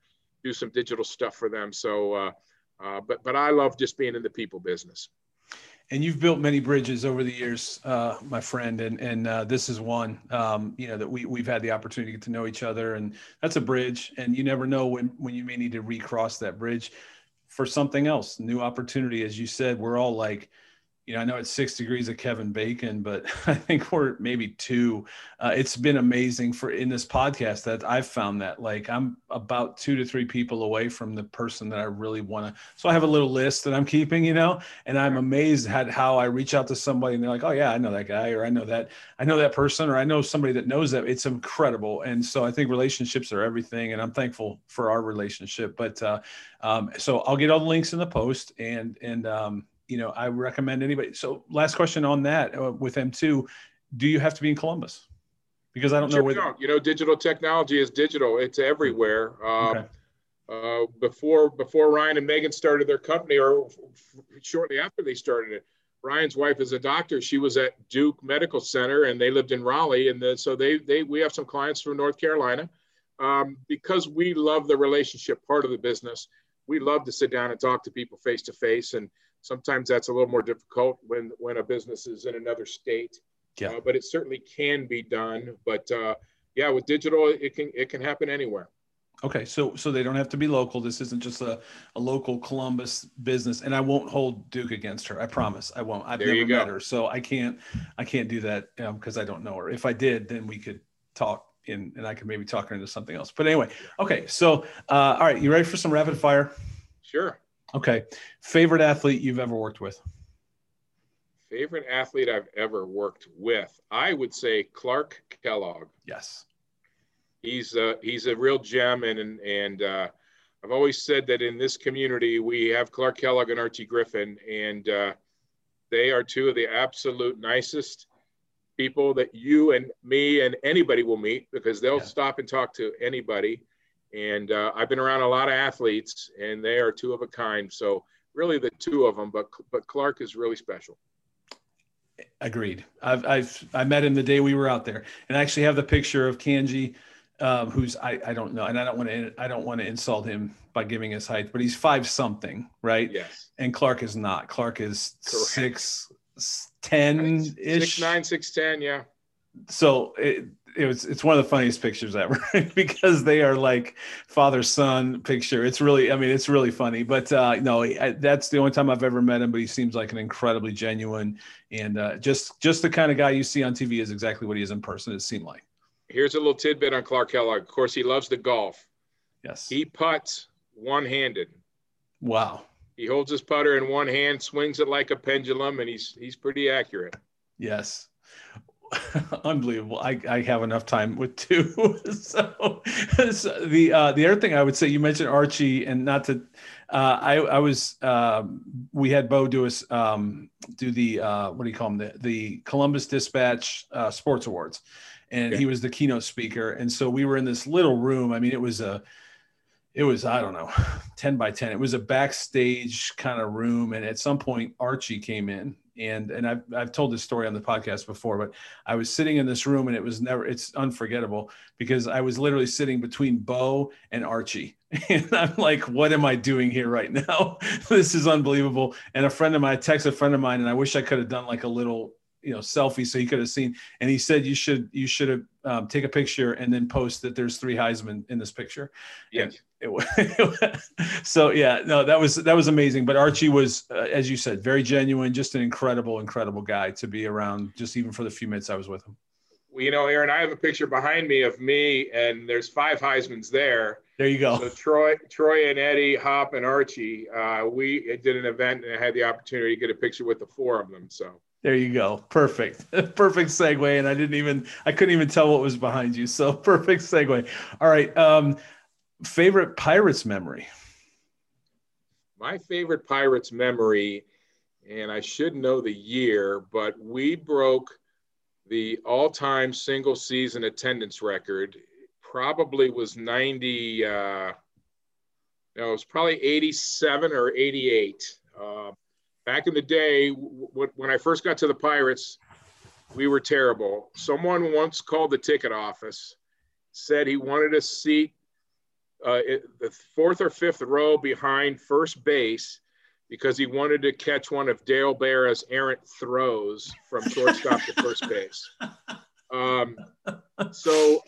do some digital stuff for them. So, uh, uh, but but I love just being in the people business.
And you've built many bridges over the years, uh, my friend, and and uh, this is one. Um, you know that we we've had the opportunity to get to know each other, and that's a bridge. And you never know when when you may need to recross that bridge for something else, new opportunity. As you said, we're all like you know, I know it's six degrees of Kevin Bacon, but (laughs) I think we're maybe two. Uh, it's been amazing for in this podcast that I've found that like I'm about two to three people away from the person that I really want to. So I have a little list that I'm keeping, you know, and I'm amazed at how I reach out to somebody and they're like, oh yeah, I know that guy, or I know that, I know that person, or I know somebody that knows that. It's incredible. And so I think relationships are everything, and I'm thankful for our relationship. But uh, um, so I'll get all the links in the post and and um, you know, I recommend anybody. So last question on that uh, with M2, do you have to be in Columbus? Because I don't know.
Whether- you know, digital technology is digital. It's everywhere. Um, okay. Uh, before before Ryan and Megan started their company, or f- shortly after they started it, Ryan's wife is a doctor. She was at Duke Medical Center, and they lived in Raleigh, and the, so they they we have some clients from North Carolina. Um, because we love the relationship part of the business, we love to sit down and talk to people face to face, and sometimes that's a little more difficult when when a business is in another state. Yeah. Uh, but it certainly can be done. But uh, yeah, with digital, it can it can happen anywhere.
Okay, so so they don't have to be local. This isn't just a, a local Columbus business, and I won't hold Duke against her. I promise, I won't. I've there never met her, so I can't I can't do that because um, I don't know her. If I did, then we could talk in, and I could maybe talk her into something else. But anyway, okay. So uh, all right, you ready for some rapid fire?
Sure.
Okay, favorite athlete you've ever worked with?
Favorite athlete I've ever worked with, I would say Clark Kellogg.
Yes
he's a, he's a real gem, and and, and uh, I've always said that in this community we have Clark Kellogg and Archie Griffin, and uh, they are two of the absolute nicest people that you and me and anybody will meet because they'll yeah. stop and talk to anybody. And uh, I've been around a lot of athletes, and they are two of a kind. So really, the two of them, but but Clark is really special.
Agreed. I've I've I met him the day we were out there, and I actually have the picture of Kanji um, who's I, I don't know, and I don't want to I don't want to insult him by giving his height, but he's five something, right?
Yes.
And Clark is not. Clark is Correct. six ten ish.
Six nine, six ten, yeah.
So it, it was it's one of the funniest pictures ever (laughs) because they are like father son picture. It's really I mean it's really funny, but uh, no, I, that's the only time I've ever met him. But he seems like an incredibly genuine and uh, just just the kind of guy you see on TV is exactly what he is in person. It seemed like
here's a little tidbit on Clark Kellogg. Of course, he loves the golf.
Yes.
He puts one handed.
Wow.
He holds his putter in one hand, swings it like a pendulum, and he's he's pretty accurate.
Yes. (laughs) Unbelievable. I, I have enough time with two. (laughs) so, so, the uh, the other thing I would say, you mentioned Archie, and not to, uh, I I was um, we had Bo do us um, do the uh, what do you call them the the Columbus Dispatch uh, Sports Awards, and he was the keynote speaker. And so we were in this little room. I mean, it was a, it was I don't know, (sighs) ten by ten. It was a backstage kind of room. And at some point, Archie came in, and and I've I've told this story on the podcast before, but I was sitting in this room, and it was never it's unforgettable because I was literally sitting between Bo and Archie. (laughs) And I'm like, what am I doing here right now? (laughs) this is unbelievable. And a friend of mine, I texted a friend of mine, and I wish I could have done like a little you know selfie so he could have seen and he said you should you should have um, take a picture and then post that there's three heisman in this picture
yes
it, (laughs) so yeah no that was that was amazing but archie was uh, as you said very genuine just an incredible incredible guy to be around just even for the few minutes i was with him
well, you know aaron i have a picture behind me of me and there's five heismans there
there you go
so troy troy and eddie hop and archie uh, we did an event and i had the opportunity to get a picture with the four of them so
there you go. Perfect. (laughs) perfect segue. And I didn't even, I couldn't even tell what was behind you. So (laughs) perfect segue. All right. Um, favorite Pirates memory?
My favorite Pirates memory, and I should know the year, but we broke the all time single season attendance record. Probably was 90, uh, no, it was probably 87 or 88. Uh, back in the day when I first got to the Pirates, we were terrible. Someone once called the ticket office, said he wanted a seat uh, the fourth or fifth row behind first base because he wanted to catch one of Dale Berra's errant throws from shortstop to first base. Um, so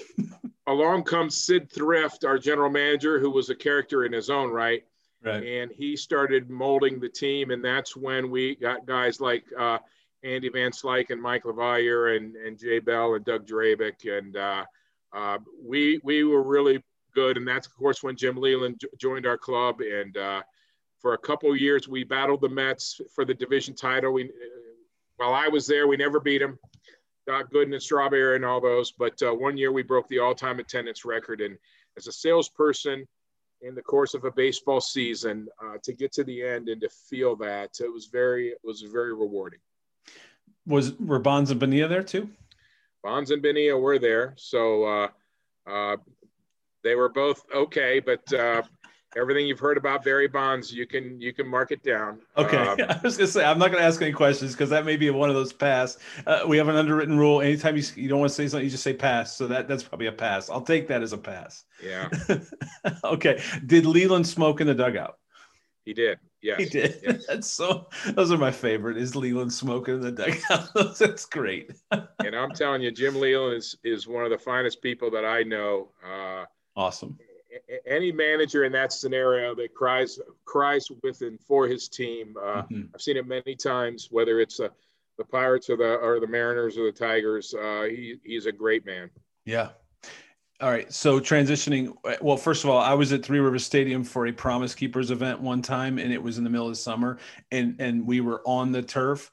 along comes Sid Thrift, our general manager, who was a character in his own right.
Right.
And he started molding the team, and that's when we got guys like uh, Andy Van Slyke and Mike LaValliere and, and Jay Bell and Doug Drabek. And uh, uh, we, we were really good. And that's, of course, when Jim Leyland joined our club. And uh, for a couple of years, we battled the Mets for the division title. We, while I was there, we never beat them. Doc Gooden and Strawberry and all those. But uh, one year we broke the all time attendance record. And as a salesperson, in the course of a baseball season uh, to get to the end and to feel that it was very it was very rewarding.
Was were Bonds and Bonilla there too?
Bonds and Bonilla were there, so uh, uh, they were both okay. But uh, everything you've heard about Barry Bonds, you can you can mark it down.
Okay, um, (laughs) I was gonna say I'm not gonna ask any questions because that may be one of those pass. Uh, we have an underwritten rule. Anytime you you don't want to say something, you just say pass. So that that's probably a pass. I'll take that as a pass.
Yeah. (laughs)
okay. Did Leyland smoke in the dugout?
He did. Yes.
He did. Yes. (laughs) That's so. Those are my favorite. Is Leyland smoking in the dugout? That's great.
and I'm telling you, Jim Leyland is is one of the finest people that I know. Uh,
awesome
any manager in that scenario that cries cries with and for his team. Uh, mm-hmm. I've seen it many times, whether it's uh, the Pirates or the or the Mariners or the Tigers. Uh, he he's a great man.
Yeah. All right. So transitioning. Well, first of all, I was at Three Rivers Stadium for a Promise Keepers event one time, and it was in the middle of summer, and and we were on the turf.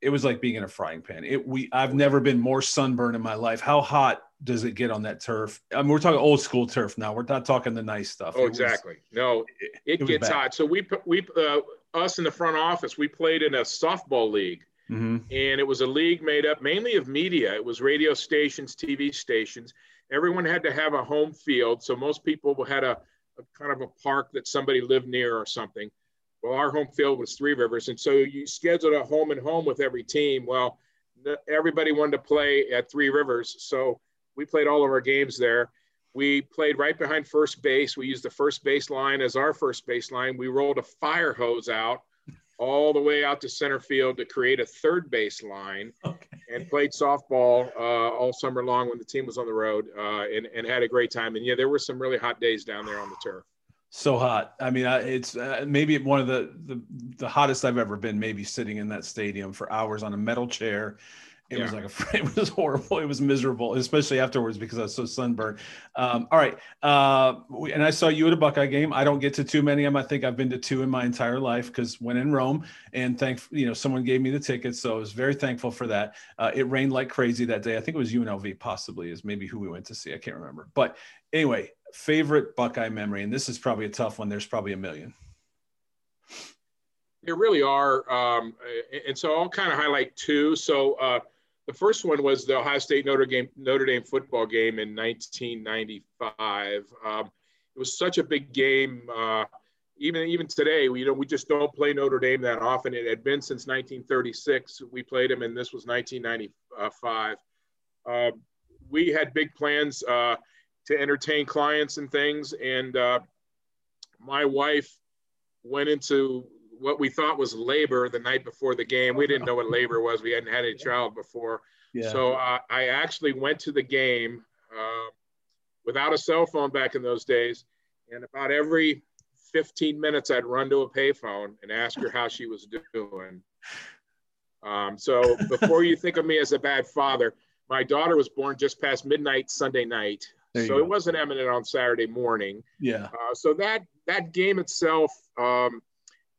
It was like being in a frying pan. It we I've never been more sunburned in my life. How hot does it get on that turf? I mean, we're talking old school turf now. We're not talking the nice stuff.
Oh, exactly. Was, no, it, it gets hot. So we we uh, us in the front office, we played in a softball league, mm-hmm. and it was a league made up mainly of media. It was radio stations, TV stations. Everyone had to have a home field, so most people had a, a kind of a park that somebody lived near or something. Well, our home field was Three Rivers, and so you scheduled a home and home with every team. Well, everybody wanted to play at Three Rivers, so we played all of our games there. We played right behind first base. We used the first base line as our first base line. We rolled a fire hose out all the way out to center field to create a third base line okay. and played softball uh, all summer long when the team was on the road uh, and, and had a great time. And yeah, there were some really hot days down there on the turf.
So hot. I mean, it's uh, maybe one of the, the the hottest I've ever been. Maybe sitting in that stadium for hours on a metal chair it yeah. was like a, (laughs) it was horrible. It was miserable, especially afterwards because I was so sunburned. Um, all right, uh, we, and I saw you at a Buckeye game. I don't get to too many of them. I think I've been to two in my entire life because when in Rome, and thank you know someone gave me the tickets, so I was very thankful for that. Uh, it rained like crazy that day. I think it was UNLV, possibly is maybe who we went to see. I can't remember, but anyway, favorite Buckeye memory, and this is probably a tough one. There's probably a million.
There really are, um, and so I'll kind of highlight two. So. Uh, the first one was the Ohio State Notre Dame Notre Dame football game in 1995. Um, it was such a big game. Uh, even even today, we you know we just don't play Notre Dame that often. It had been since 1936. We played them, and this was 1995. Uh, we had big plans uh, to entertain clients and things, and uh, my wife went into what we thought was labor the night before the game. We didn't know what labor was. We hadn't had a child before. Yeah. So uh, I actually went to the game uh, without a cell phone back in those days. And about every 15 minutes, I'd run to a payphone and ask her how she was doing. Um, so before you think of me as a bad father, my daughter was born just past midnight Sunday night. So it wasn't imminent on Saturday morning.
Yeah.
Uh, so that that game itself, um,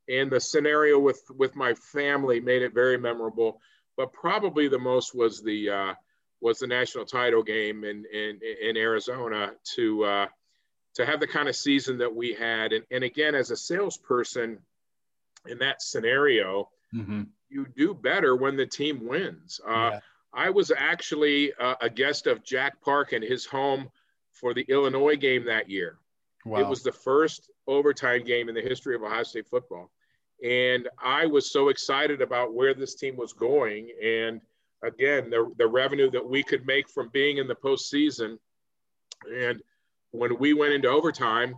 and the scenario with with my family made it very memorable. But probably the most was the uh, was the national title game in in, in Arizona to uh, to have the kind of season that we had. And, and again, as a salesperson in that scenario, mm-hmm. you do better when the team wins. Uh, yeah. I was actually uh, a guest of Jack Park in his home for the Illinois game that year. Wow. It was the first overtime game in the history of Ohio State football. And I was so excited about where this team was going. And again, the, the revenue that we could make from being in the postseason. And when we went into overtime,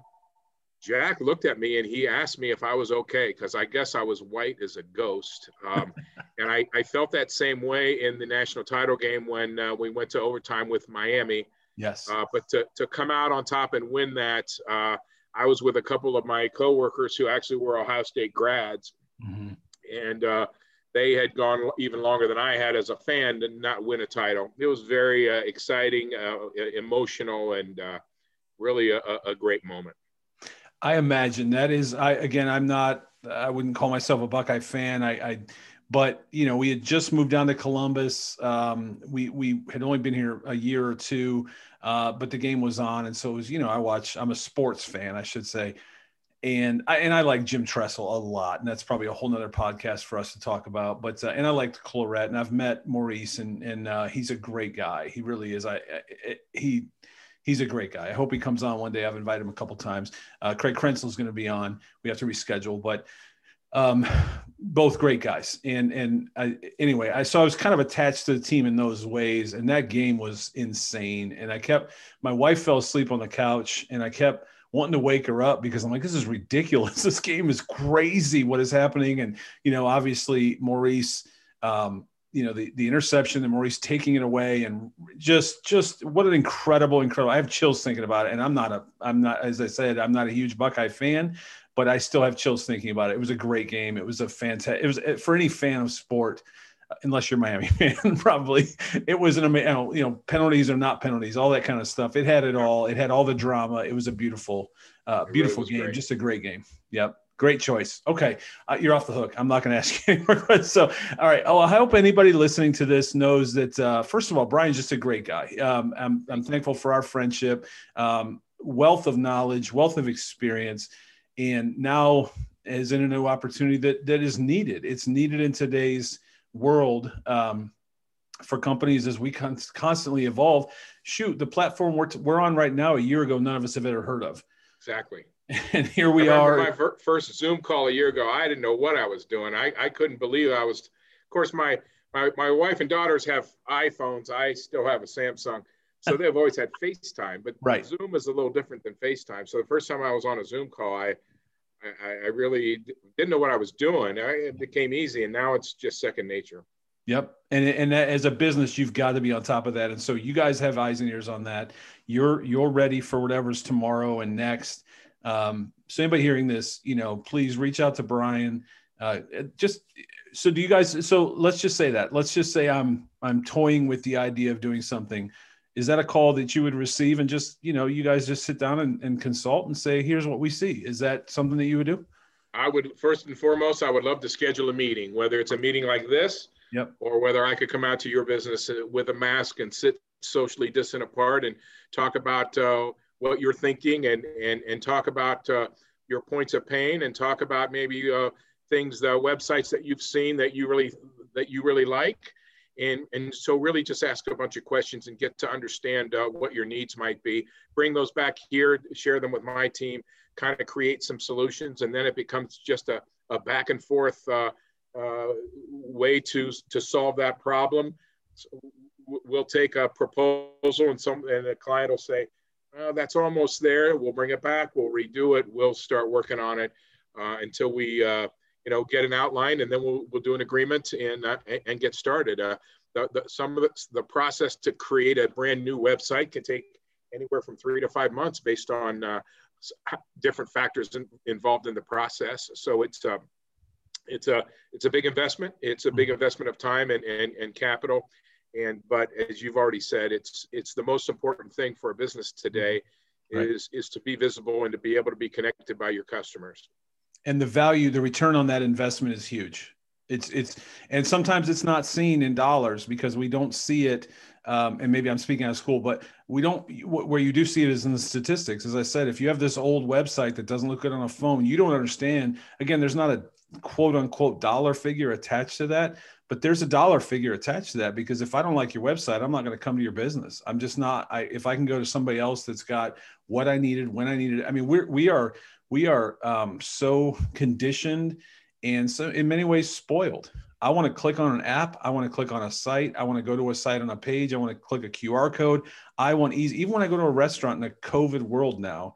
Jack looked at me and he asked me if I was okay because I guess I was white as a ghost. Um, (laughs) and I, I, felt that same way in the national title game when uh, we went to overtime with Miami.
Yes.
Uh, but to, to come out on top and win that, uh, I was with a couple of my coworkers who actually were Ohio State grads, mm-hmm. and uh, they had gone even longer than I had as a fan to not win a title. It was very uh, exciting, uh, emotional, and uh, really a, a, great moment.
I imagine that is. I again, I'm not. I wouldn't call myself a Buckeye fan. I, I but you know, we had just moved down to Columbus. Um, we we had only been here a year or two. Uh, but the game was on, and so it was. You know, I watch. I'm a sports fan, I should say, and I and I like Jim Tressel a lot, and that's probably a whole nother podcast for us to talk about. But uh, and I liked Clarett, and I've met Maurice, and and uh, he's a great guy. He really is. I, I he he's a great guy. I hope he comes on one day. I've invited him a couple times. Uh, Craig Krenzel is going to be on. We have to reschedule, but um, both great guys. And and I, anyway, I so I was kind of attached to the team in those ways, and that game was insane. And I kept my wife fell asleep on the couch, and I kept wanting to wake her up because I'm like, this is ridiculous. (laughs) This game is crazy. What is happening? And you know, obviously Maurice. Um, you know the the interception and Maurice taking it away and just just what an incredible incredible I have chills thinking about it and I'm not a I'm not as I said I'm not a huge Buckeye fan but I still have chills thinking about it. It was a great game. It was a fantastic. It was for any fan of sport, unless you're Miami (laughs) fan, probably it was an amazing. You know, penalties or not penalties, all that kind of stuff. It had it all. It had all the drama. It was a beautiful, uh, beautiful really game. Great. Just a great game. Yep. Great choice. Okay, uh, you're off the hook. I'm not going (laughs) to ask you any more questions. so, all right. Oh, I hope anybody listening to this knows that. Uh, first of all, Brian's just a great guy. Um, I'm, I'm thankful for our friendship, um, wealth of knowledge, wealth of experience and now is in a new opportunity that that is needed. It's needed in today's world um, for companies as we con- constantly evolve. Shoot, the platform we're, t- we're on right now, a year ago, none of us have ever heard of.
Exactly. (laughs)
And here we are.
My fir- first Zoom call a year ago, I didn't know what I was doing. I, I couldn't believe I was. Of course, my, my my wife and daughters have iPhones. I still have a Samsung so they've always had FaceTime, but
right.
Zoom is a little different than FaceTime. So the first time I was on a Zoom call, I I, I really didn't know what I was doing. I, it became easy, and now it's just second nature.
Yep, and and as a business, you've got to be on top of that. And so you guys have eyes and ears on that. You're you're ready for whatever's tomorrow and next. Um, so anybody hearing this, you know, please reach out to Brian. Uh, just so do you guys? So let's just say that. Let's just say I'm I'm toying with the idea of doing something is that a call that you would receive and just you know you guys just sit down and, and consult and say here's what we see. Is that something that you would do?
I would first and foremost i would love to schedule a meeting whether it's a meeting like this
yep.
or whether i could come out to your business with a mask and sit socially distant apart and talk about uh, what you're thinking and and and talk about uh, your points of pain and talk about maybe uh, things the websites that you've seen that you really that you really like and, and so really just ask a bunch of questions and get to understand uh, what your needs might be. Bring those back here, share them with my team, kind of create some solutions. And then it becomes just a, a back and forth uh, uh, way to, to solve that problem. So we'll take a proposal and some and the client will say, oh, that's almost there. We'll bring it back. We'll redo it. We'll start working on it uh, until we uh, you know, get an outline and then we'll, we'll do an agreement and, uh, and get started. Uh, the, the, some of the, the process to create a brand new website can take anywhere from three to five months based on uh, different factors in, involved in the process. So it's a, uh, it's a, it's a big investment. It's a big investment of time and, and, and capital. And, but as you've already said, it's, it's the most important thing for a business today right. is, is to be visible and to be able to be connected by your customers
and the value, the return on that investment is huge. It's it's and sometimes it's not seen in dollars because we don't see it. Um, and maybe I'm speaking out of school, but we don't. Where you do see it is in the statistics. As I said, if you have this old website that doesn't look good on a phone, you don't understand. Again, there's not a quote unquote dollar figure attached to that, but there's a dollar figure attached to that because if I don't like your website, I'm not going to come to your business. I'm just not. I if I can go to somebody else that's got what I needed when I needed. I mean, we're we are we are um, so conditioned and so in many ways spoiled. I want to click on an app. I want to click on a site. I want to go to a site on a page. I want to click a QR code. I want easy. Even when I go to a restaurant in a COVID world now,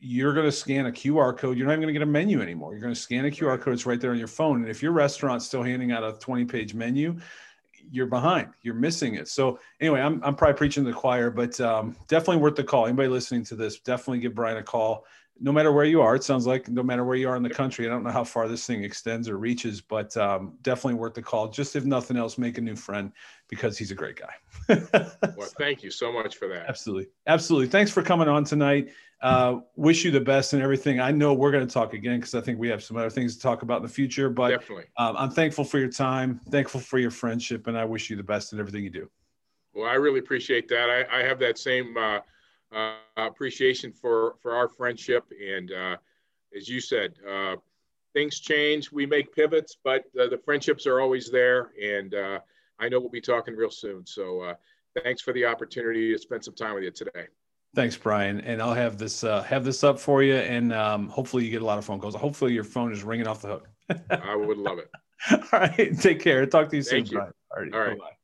you're going to scan a QR code. You're not even going to get a menu anymore. You're going to scan a QR code. It's right there on your phone. And if your restaurant's still handing out a 20 page menu, you're behind. You're missing it. So anyway, I'm, I'm probably preaching to the choir, but um, definitely worth the call. Anybody listening to this, definitely give Brian a call no matter where you are, it sounds like no matter where you are in the country, I don't know how far this thing extends or reaches, but um, definitely worth the call. Just if nothing else, make a new friend because he's a great guy. (laughs)
well, thank you so much for that.
Absolutely. Absolutely. Thanks for coming on tonight. Uh, wish you the best and everything. I know we're going to talk again because I think we have some other things to talk about in the future, but
definitely.
Um, I'm thankful for your time, thankful for your friendship, and I wish you the best in everything you do.
Well, I really appreciate that. I, I have that same, uh, uh, appreciation for for our friendship. And uh, as you said, uh, things change. We make pivots, but the friendships are always there. And uh, I know we'll be talking real soon. So uh, thanks for the opportunity to spend some time with you today.
Thanks, Brian. And I'll have this uh, have this up for you, and um, hopefully you get a lot of phone calls. Hopefully your phone is ringing off the hook. (laughs)
I would love it.
All right. Take care. Talk to you
Thank
soon,
you.
Brian.
All right.
Bye-bye.